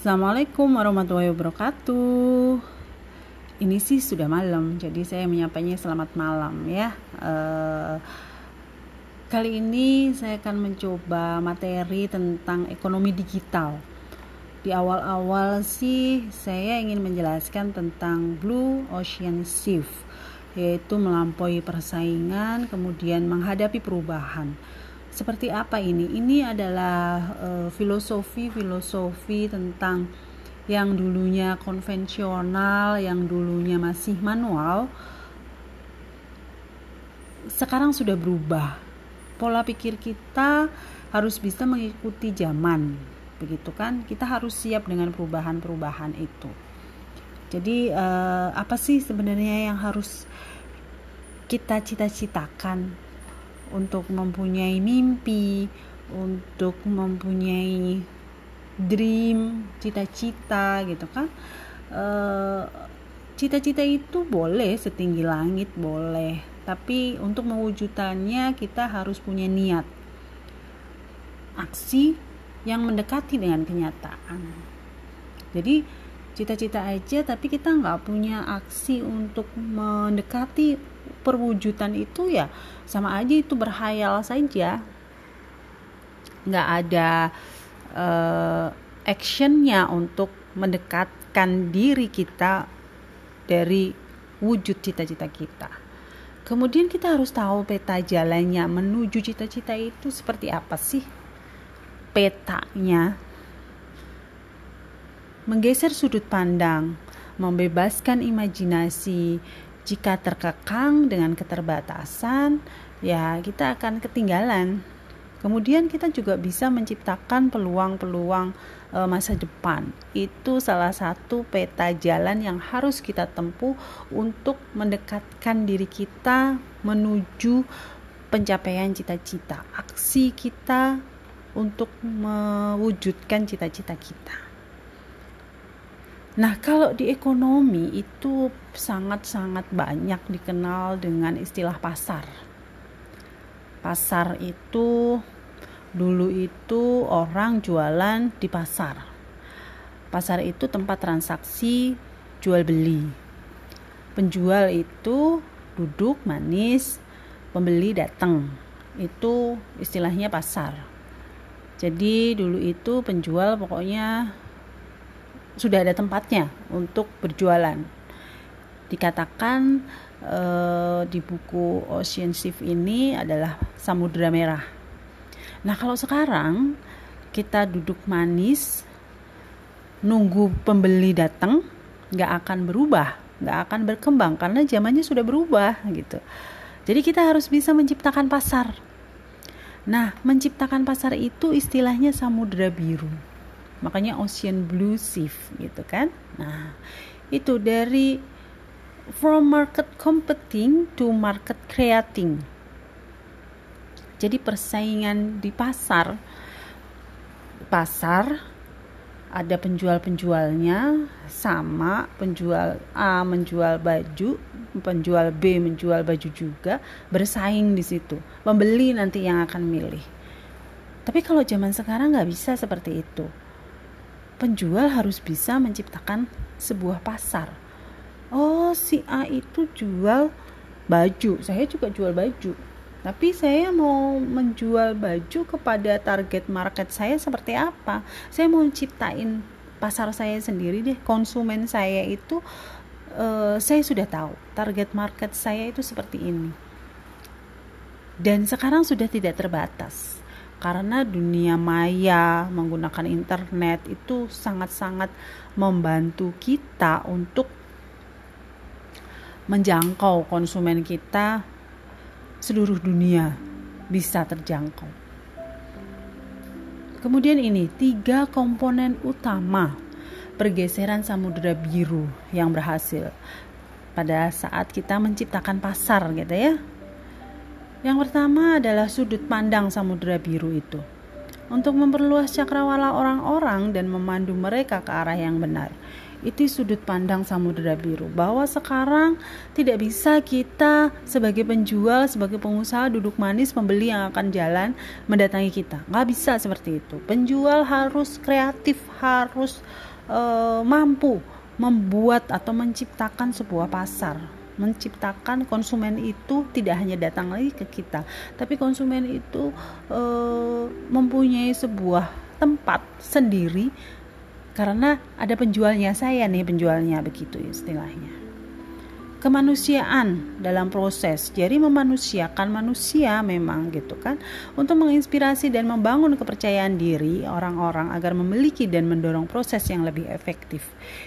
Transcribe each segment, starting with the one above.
Assalamualaikum warahmatullahi wabarakatuh. Ini sih sudah malam, jadi saya menyapanya selamat malam ya. Uh, kali ini saya akan mencoba materi tentang ekonomi digital. Di awal-awal sih saya ingin menjelaskan tentang Blue Ocean Shift, yaitu melampaui persaingan, kemudian menghadapi perubahan seperti apa ini? Ini adalah filosofi-filosofi uh, tentang yang dulunya konvensional, yang dulunya masih manual, sekarang sudah berubah. Pola pikir kita harus bisa mengikuti zaman, begitu kan? Kita harus siap dengan perubahan-perubahan itu. Jadi uh, apa sih sebenarnya yang harus kita cita-citakan untuk mempunyai mimpi, untuk mempunyai dream, cita-cita gitu kan. Eh, cita-cita itu boleh setinggi langit boleh, tapi untuk mewujudkannya kita harus punya niat. Aksi yang mendekati dengan kenyataan. Jadi cita-cita aja tapi kita nggak punya aksi untuk mendekati perwujudan itu ya sama aja itu berhayal saja. Nggak ada uh, actionnya untuk mendekatkan diri kita dari wujud cita-cita kita. Kemudian kita harus tahu peta jalannya menuju cita-cita itu seperti apa sih? Petanya menggeser sudut pandang membebaskan imajinasi, jika terkekang dengan keterbatasan, ya kita akan ketinggalan. Kemudian kita juga bisa menciptakan peluang-peluang e, masa depan. Itu salah satu peta jalan yang harus kita tempuh untuk mendekatkan diri kita menuju pencapaian cita-cita. Aksi kita untuk mewujudkan cita-cita kita. Nah, kalau di ekonomi itu sangat-sangat banyak dikenal dengan istilah pasar. Pasar itu dulu itu orang jualan di pasar. Pasar itu tempat transaksi jual beli. Penjual itu duduk manis, pembeli datang. Itu istilahnya pasar. Jadi dulu itu penjual pokoknya sudah ada tempatnya untuk berjualan. Dikatakan uh, di buku Ocean Shift ini adalah Samudra Merah. Nah kalau sekarang kita duduk manis, nunggu pembeli datang, nggak akan berubah, nggak akan berkembang karena zamannya sudah berubah gitu. Jadi kita harus bisa menciptakan pasar. Nah, menciptakan pasar itu istilahnya samudra biru makanya ocean blue shift gitu kan nah itu dari from market competing to market creating jadi persaingan di pasar pasar ada penjual-penjualnya sama penjual A menjual baju, penjual B menjual baju juga bersaing di situ. Pembeli nanti yang akan milih. Tapi kalau zaman sekarang nggak bisa seperti itu penjual harus bisa menciptakan sebuah pasar. Oh, si A itu jual baju, saya juga jual baju. Tapi saya mau menjual baju kepada target market saya seperti apa? Saya mau ciptain pasar saya sendiri deh. Konsumen saya itu uh, saya sudah tahu target market saya itu seperti ini. Dan sekarang sudah tidak terbatas karena dunia maya menggunakan internet itu sangat-sangat membantu kita untuk menjangkau konsumen kita seluruh dunia bisa terjangkau. Kemudian ini tiga komponen utama pergeseran samudera biru yang berhasil pada saat kita menciptakan pasar gitu ya yang pertama adalah sudut pandang samudera biru itu. Untuk memperluas cakrawala orang-orang dan memandu mereka ke arah yang benar. Itu sudut pandang samudera biru bahwa sekarang tidak bisa kita sebagai penjual, sebagai pengusaha duduk manis pembeli yang akan jalan mendatangi kita. Nggak bisa seperti itu. Penjual harus kreatif, harus uh, mampu membuat atau menciptakan sebuah pasar menciptakan konsumen itu tidak hanya datang lagi ke kita, tapi konsumen itu e, mempunyai sebuah tempat sendiri karena ada penjualnya saya nih penjualnya begitu istilahnya kemanusiaan dalam proses. Jadi memanusiakan manusia memang gitu kan untuk menginspirasi dan membangun kepercayaan diri orang-orang agar memiliki dan mendorong proses yang lebih efektif.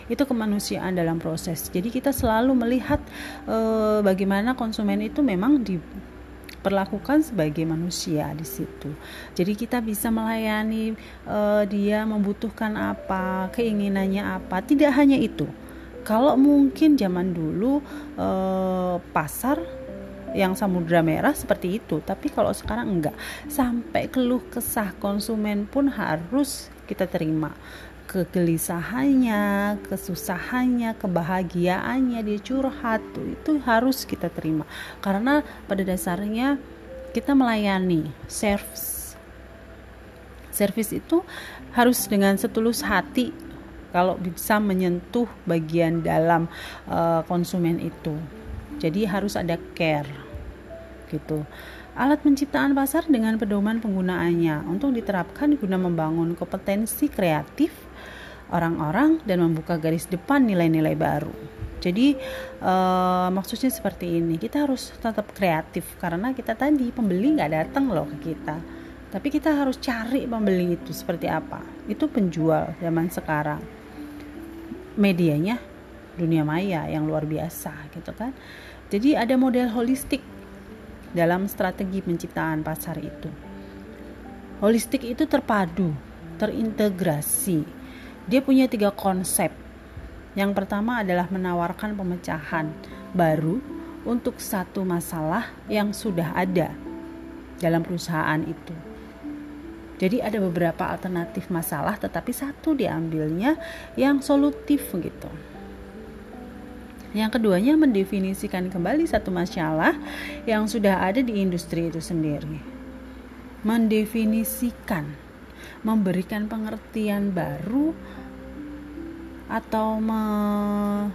Itu kemanusiaan dalam proses. Jadi kita selalu melihat e, bagaimana konsumen itu memang di perlakukan sebagai manusia di situ. Jadi kita bisa melayani uh, dia membutuhkan apa, keinginannya apa. Tidak hanya itu, kalau mungkin zaman dulu eh, pasar yang samudra merah seperti itu tapi kalau sekarang enggak. Sampai keluh kesah konsumen pun harus kita terima. Kegelisahannya, kesusahannya, kebahagiaannya dia curhat tuh itu harus kita terima. Karena pada dasarnya kita melayani service. Service itu harus dengan setulus hati kalau bisa menyentuh bagian dalam uh, konsumen itu. Jadi harus ada care gitu. Alat penciptaan pasar dengan pedoman penggunaannya untuk diterapkan guna membangun kompetensi kreatif orang-orang dan membuka garis depan nilai-nilai baru. Jadi uh, maksudnya seperti ini, kita harus tetap kreatif karena kita tadi pembeli nggak datang loh ke kita, tapi kita harus cari pembeli itu seperti apa. Itu penjual zaman sekarang medianya dunia maya yang luar biasa gitu kan. Jadi ada model holistik dalam strategi penciptaan pasar itu. Holistik itu terpadu, terintegrasi. Dia punya tiga konsep. Yang pertama adalah menawarkan pemecahan baru untuk satu masalah yang sudah ada dalam perusahaan itu jadi ada beberapa alternatif masalah tetapi satu diambilnya yang solutif gitu. Yang keduanya mendefinisikan kembali satu masalah yang sudah ada di industri itu sendiri. Mendefinisikan, memberikan pengertian baru atau mencari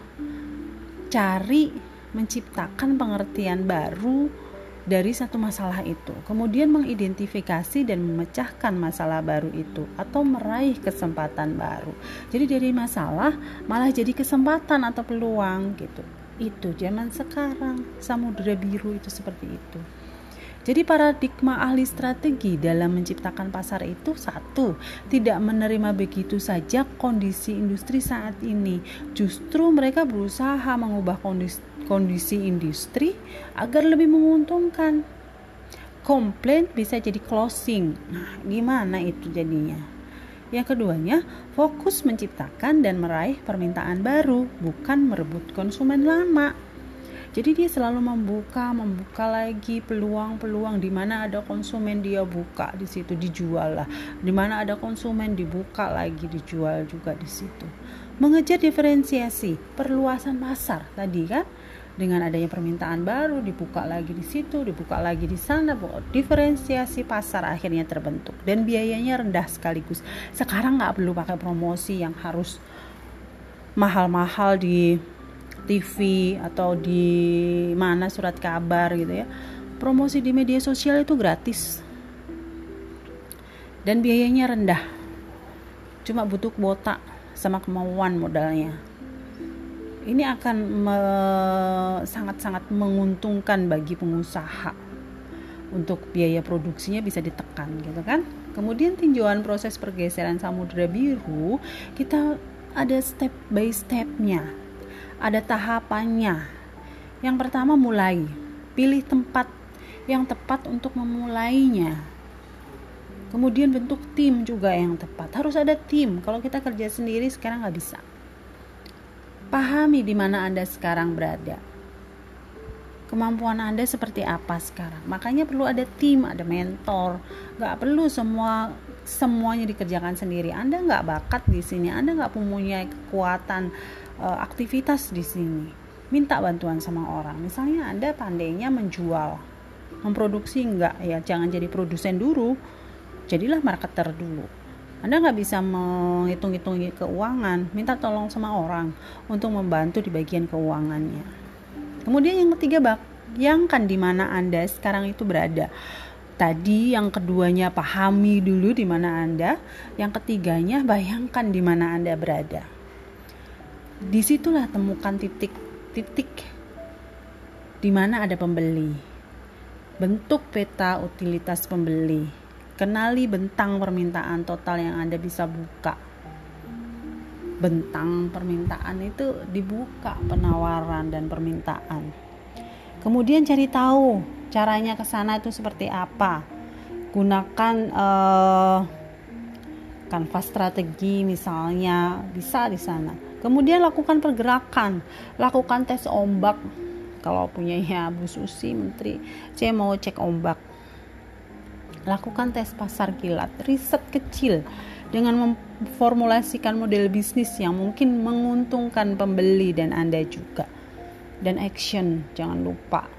menciptakan pengertian baru dari satu masalah itu, kemudian mengidentifikasi dan memecahkan masalah baru itu atau meraih kesempatan baru. Jadi dari masalah malah jadi kesempatan atau peluang gitu. Itu zaman sekarang samudera biru itu seperti itu. Jadi paradigma ahli strategi dalam menciptakan pasar itu satu, tidak menerima begitu saja kondisi industri saat ini. Justru mereka berusaha mengubah kondisi, kondisi industri agar lebih menguntungkan. Komplain bisa jadi closing. Nah, gimana itu jadinya? Yang keduanya, fokus menciptakan dan meraih permintaan baru, bukan merebut konsumen lama. Jadi dia selalu membuka, membuka lagi peluang-peluang di mana ada konsumen dia buka di situ dijual lah. Di mana ada konsumen dibuka lagi dijual juga di situ. Mengejar diferensiasi, perluasan pasar tadi kan dengan adanya permintaan baru dibuka lagi di situ, dibuka lagi di sana, diferensiasi pasar akhirnya terbentuk. Dan biayanya rendah sekaligus. Sekarang nggak perlu pakai promosi yang harus mahal-mahal di TV atau di mana surat kabar gitu ya. Promosi di media sosial itu gratis. Dan biayanya rendah. Cuma butuh kuota sama kemauan modalnya ini akan sangat-sangat me, menguntungkan bagi pengusaha untuk biaya produksinya bisa ditekan gitu kan kemudian tinjauan proses pergeseran samudera biru kita ada step by stepnya ada tahapannya. Yang pertama mulai, pilih tempat yang tepat untuk memulainya. Kemudian bentuk tim juga yang tepat. Harus ada tim. Kalau kita kerja sendiri sekarang nggak bisa. Pahami di mana Anda sekarang berada. Kemampuan Anda seperti apa sekarang. Makanya perlu ada tim, ada mentor. Nggak perlu semua semuanya dikerjakan sendiri. Anda nggak bakat di sini. Anda nggak mempunyai kekuatan uh, aktivitas di sini minta bantuan sama orang misalnya anda pandainya menjual memproduksi enggak ya jangan jadi produsen dulu jadilah marketer dulu anda nggak bisa menghitung-hitung keuangan minta tolong sama orang untuk membantu di bagian keuangannya kemudian yang ketiga bayangkan di mana anda sekarang itu berada Tadi yang keduanya pahami dulu di mana Anda, yang ketiganya bayangkan di mana Anda berada. Di situlah temukan titik-titik di mana ada pembeli. Bentuk peta utilitas pembeli. Kenali bentang permintaan total yang Anda bisa buka. Bentang permintaan itu dibuka penawaran dan permintaan. Kemudian cari tahu caranya ke sana itu seperti apa gunakan uh, kanvas strategi misalnya bisa di sana kemudian lakukan pergerakan lakukan tes ombak kalau punya ya Bu Susi Menteri saya mau cek ombak lakukan tes pasar kilat riset kecil dengan memformulasikan model bisnis yang mungkin menguntungkan pembeli dan Anda juga dan action jangan lupa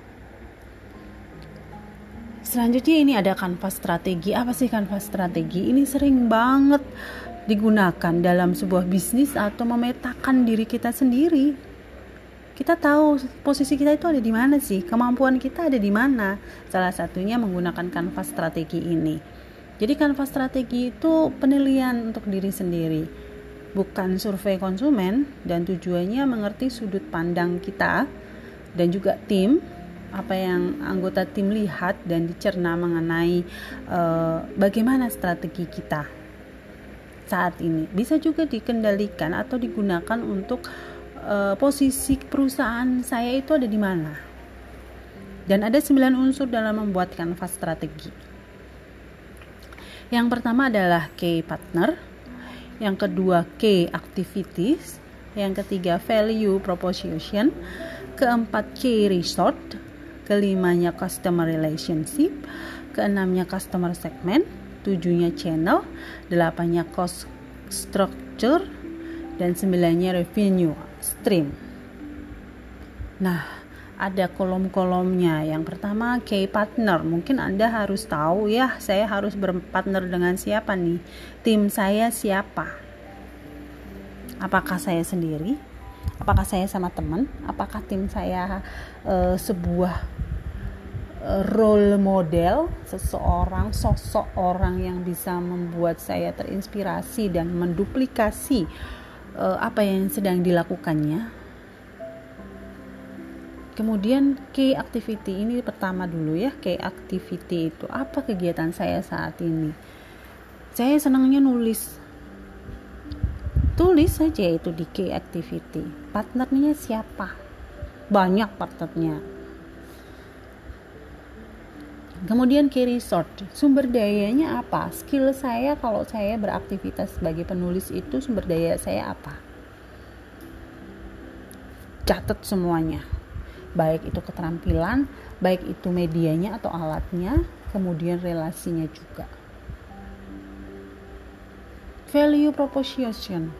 Selanjutnya ini ada kanvas strategi. Apa sih kanvas strategi? Ini sering banget digunakan dalam sebuah bisnis atau memetakan diri kita sendiri. Kita tahu posisi kita itu ada di mana sih? Kemampuan kita ada di mana? Salah satunya menggunakan kanvas strategi ini. Jadi kanvas strategi itu penilaian untuk diri sendiri, bukan survei konsumen dan tujuannya mengerti sudut pandang kita dan juga tim apa yang anggota tim lihat dan dicerna mengenai uh, bagaimana strategi kita saat ini bisa juga dikendalikan atau digunakan untuk uh, posisi perusahaan saya itu ada di mana. Dan ada 9 unsur dalam membuat kanvas strategi. Yang pertama adalah key partner yang kedua key activities yang ketiga value proposition keempat key resort kelimanya customer relationship, keenamnya customer segment, tujuhnya channel, delapannya cost structure, dan sembilannya revenue stream. Nah, ada kolom-kolomnya. Yang pertama, key partner. Mungkin Anda harus tahu ya, saya harus berpartner dengan siapa nih? Tim saya siapa? Apakah saya sendiri? Apakah saya sama teman? Apakah tim saya e, sebuah role model seseorang sosok orang yang bisa membuat saya terinspirasi dan menduplikasi uh, apa yang sedang dilakukannya. Kemudian key activity ini pertama dulu ya key activity itu apa kegiatan saya saat ini? Saya senangnya nulis. Tulis saja itu di key activity. Partnernya siapa? Banyak partnernya Kemudian key resort, sumber dayanya apa? Skill saya kalau saya beraktivitas sebagai penulis itu sumber daya saya apa? Catat semuanya. Baik itu keterampilan, baik itu medianya atau alatnya, kemudian relasinya juga. Value proposition.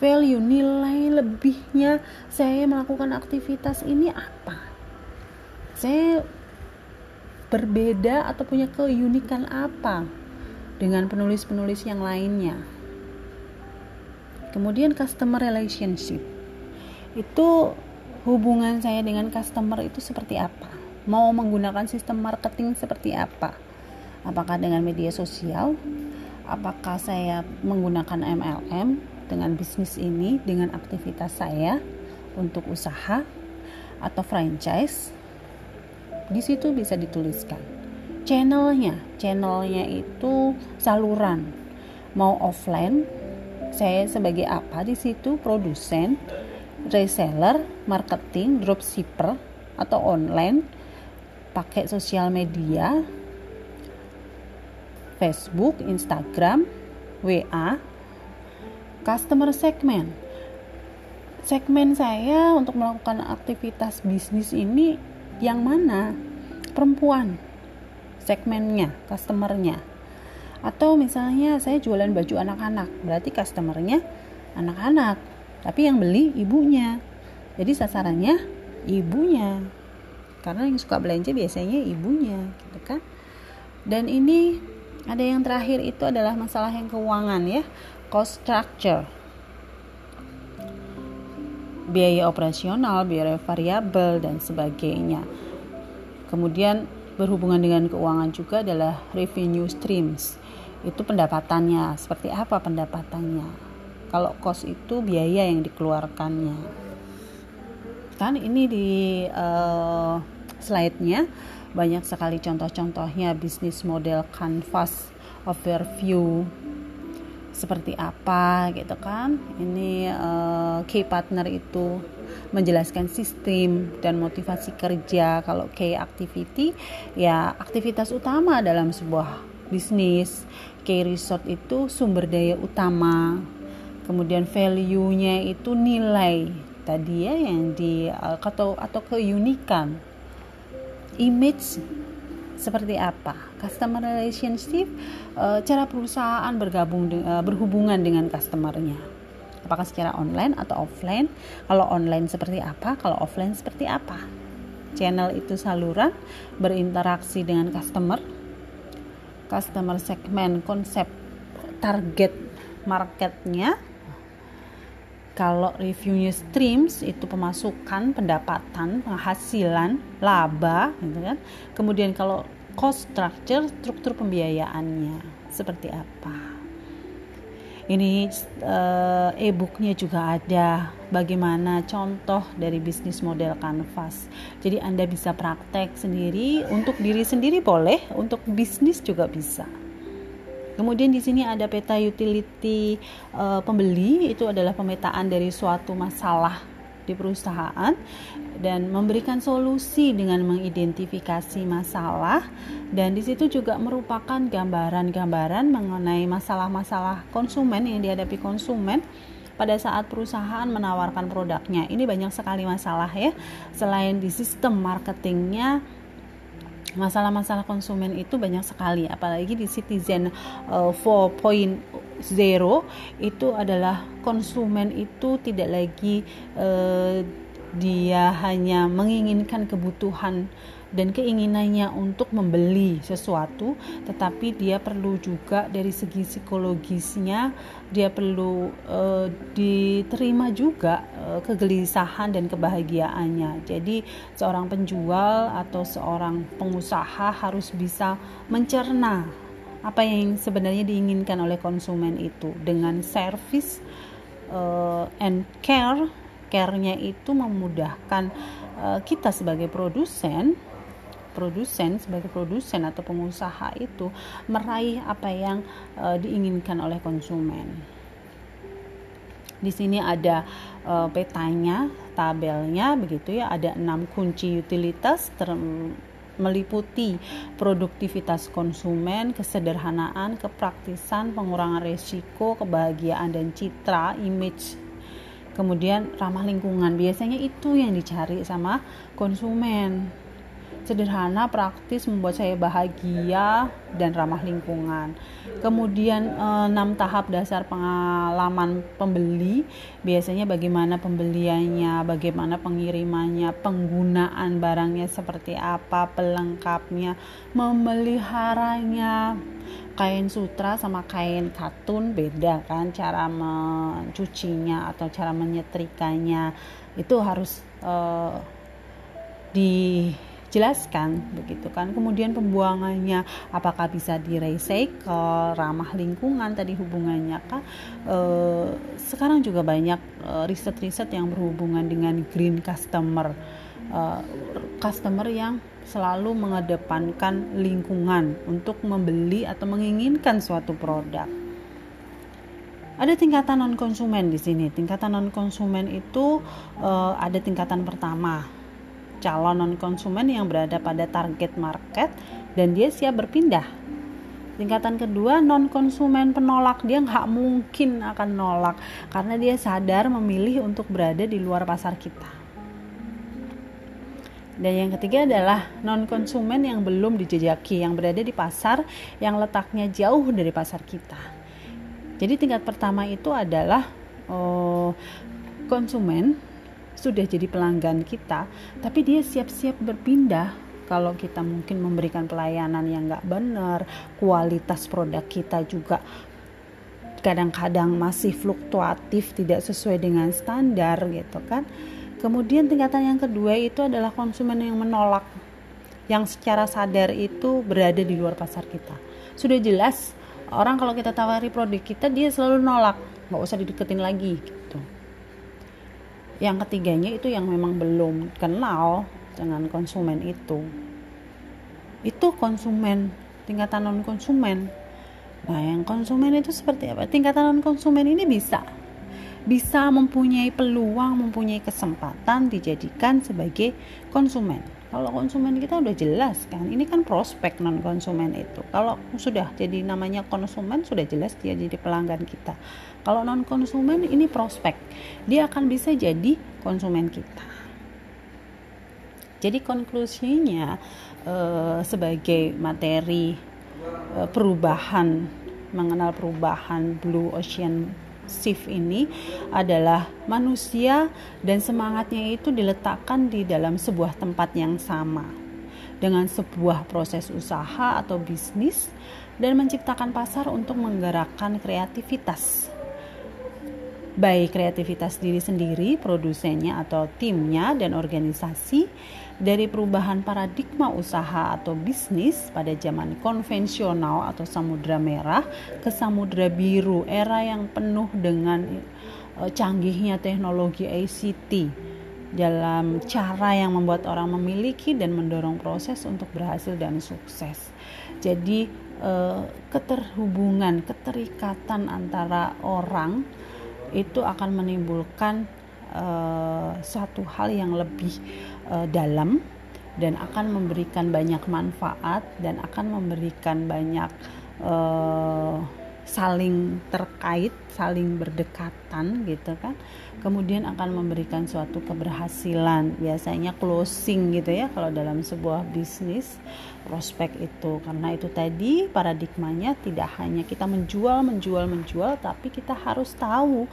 Value nilai lebihnya saya melakukan aktivitas ini apa? Saya berbeda atau punya keunikan apa dengan penulis-penulis yang lainnya. Kemudian customer relationship. Itu hubungan saya dengan customer itu seperti apa? Mau menggunakan sistem marketing seperti apa? Apakah dengan media sosial? Apakah saya menggunakan MLM dengan bisnis ini dengan aktivitas saya untuk usaha atau franchise di situ bisa dituliskan. Channelnya channelnya itu saluran. Mau offline saya sebagai apa di situ? Produsen reseller marketing dropshipper atau online pakai sosial media Facebook, Instagram, WA, customer segment. Segmen saya untuk melakukan aktivitas bisnis ini yang mana? Perempuan. Segmennya customernya. Atau misalnya saya jualan baju anak-anak berarti customernya anak-anak tapi yang beli ibunya. Jadi sasarannya ibunya. Karena yang suka belanja biasanya ibunya gitu kan? Dan ini ada yang terakhir itu adalah masalah yang keuangan ya. Cost structure biaya operasional biaya variabel dan sebagainya. Kemudian berhubungan dengan keuangan juga adalah revenue streams. Itu pendapatannya. Seperti apa pendapatannya? Kalau cost itu biaya yang dikeluarkannya. Kan ini di uh, slide-nya. Banyak sekali contoh-contohnya. Bisnis model canvas overview. Seperti apa gitu kan? Ini uh, key partner itu menjelaskan sistem dan motivasi kerja kalau key activity ya aktivitas utama dalam sebuah bisnis. Key resort itu sumber daya utama. Kemudian value-nya itu nilai. Tadi ya yang di uh, atau atau keunikan. Image seperti apa? Customer relationship uh, cara perusahaan bergabung uh, berhubungan dengan customernya apakah secara online atau offline? Kalau online seperti apa? Kalau offline seperti apa? Channel itu saluran berinteraksi dengan customer. Customer segment konsep target marketnya. Kalau reviewnya streams itu pemasukan, pendapatan, penghasilan, laba, gitu kan. Kemudian kalau cost structure, struktur pembiayaannya seperti apa. Ini uh, e-booknya juga ada bagaimana contoh dari bisnis model canvas. Jadi Anda bisa praktek sendiri untuk diri sendiri boleh, untuk bisnis juga bisa. Kemudian di sini ada peta utility uh, pembeli itu adalah pemetaan dari suatu masalah di perusahaan dan memberikan solusi dengan mengidentifikasi masalah dan di situ juga merupakan gambaran-gambaran mengenai masalah-masalah konsumen yang dihadapi konsumen pada saat perusahaan menawarkan produknya. Ini banyak sekali masalah ya. Selain di sistem marketingnya masalah-masalah konsumen itu banyak sekali. Apalagi di Citizen uh, 4.0 itu adalah konsumen itu tidak lagi uh, dia hanya menginginkan kebutuhan dan keinginannya untuk membeli sesuatu, tetapi dia perlu juga dari segi psikologisnya dia perlu uh, diterima juga uh, kegelisahan dan kebahagiaannya. Jadi seorang penjual atau seorang pengusaha harus bisa mencerna apa yang sebenarnya diinginkan oleh konsumen itu dengan service uh, and care care-nya itu memudahkan uh, kita sebagai produsen produsen sebagai produsen atau pengusaha itu meraih apa yang uh, diinginkan oleh konsumen. Di sini ada uh, petanya, tabelnya begitu ya, ada enam kunci utilitas ter meliputi produktivitas konsumen, kesederhanaan, kepraktisan, pengurangan resiko, kebahagiaan dan citra, image. Kemudian ramah lingkungan. Biasanya itu yang dicari sama konsumen sederhana, praktis, membuat saya bahagia dan ramah lingkungan. Kemudian eh, enam tahap dasar pengalaman pembeli, biasanya bagaimana pembeliannya, bagaimana pengirimannya, penggunaan barangnya seperti apa, pelengkapnya, memeliharanya. Kain sutra sama kain katun beda kan cara mencucinya atau cara menyetrikanya itu harus uh, di jelaskan begitu kan. Kemudian pembuangannya apakah bisa di recycle ramah lingkungan tadi hubungannya kan e, sekarang juga banyak eh, riset-riset yang berhubungan dengan green customer. E, customer yang selalu mengedepankan lingkungan untuk membeli atau menginginkan suatu produk. Ada tingkatan non konsumen di sini. Tingkatan non konsumen itu uh, ada tingkatan pertama calon non konsumen yang berada pada target market dan dia siap berpindah. Tingkatan kedua non konsumen penolak dia nggak mungkin akan nolak karena dia sadar memilih untuk berada di luar pasar kita. Dan yang ketiga adalah non konsumen yang belum dijejaki yang berada di pasar yang letaknya jauh dari pasar kita. Jadi tingkat pertama itu adalah oh, konsumen sudah jadi pelanggan kita, tapi dia siap-siap berpindah. Kalau kita mungkin memberikan pelayanan yang nggak benar kualitas produk kita juga kadang-kadang masih fluktuatif tidak sesuai dengan standar gitu kan. Kemudian tingkatan yang kedua itu adalah konsumen yang menolak yang secara sadar itu berada di luar pasar kita. Sudah jelas orang kalau kita tawari produk kita dia selalu nolak. Nggak usah dideketin lagi yang ketiganya itu yang memang belum kenal dengan konsumen itu. Itu konsumen tingkatan non konsumen nah yang konsumen itu seperti apa? Tingkatan non konsumen ini bisa bisa mempunyai peluang mempunyai kesempatan dijadikan sebagai konsumen kalau konsumen kita udah jelas kan ini kan prospek non konsumen itu. Kalau sudah jadi namanya konsumen sudah jelas dia jadi pelanggan kita. Kalau non konsumen ini prospek. Dia akan bisa jadi konsumen kita. Jadi konklusinya eh, sebagai materi eh, perubahan mengenal perubahan blue ocean shift ini adalah manusia dan semangatnya itu diletakkan di dalam sebuah tempat yang sama. Dengan sebuah proses usaha atau bisnis dan menciptakan pasar untuk menggerakkan kreativitas baik kreativitas diri sendiri, produsennya atau timnya dan organisasi dari perubahan paradigma usaha atau bisnis pada zaman konvensional atau samudra merah ke samudra biru era yang penuh dengan uh, canggihnya teknologi ICT dalam cara yang membuat orang memiliki dan mendorong proses untuk berhasil dan sukses. Jadi uh, keterhubungan, keterikatan antara orang itu akan menimbulkan uh, suatu hal yang lebih uh, dalam dan akan memberikan banyak manfaat dan akan memberikan banyak uh, saling terkait, saling berdekatan gitu kan. Kemudian akan memberikan suatu keberhasilan, biasanya closing gitu ya kalau dalam sebuah bisnis prospek itu. Karena itu tadi paradigmanya tidak hanya kita menjual, menjual, menjual, tapi kita harus tahu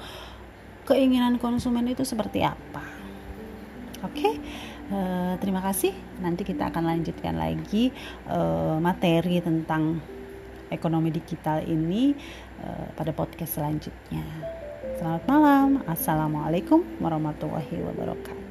keinginan konsumen itu seperti apa. Oke. Okay? Uh, eh, terima kasih. Nanti kita akan lanjutkan lagi uh, materi tentang ekonomi digital ini uh, pada podcast selanjutnya. Selamat malam. Assalamualaikum warahmatullahi wabarakatuh.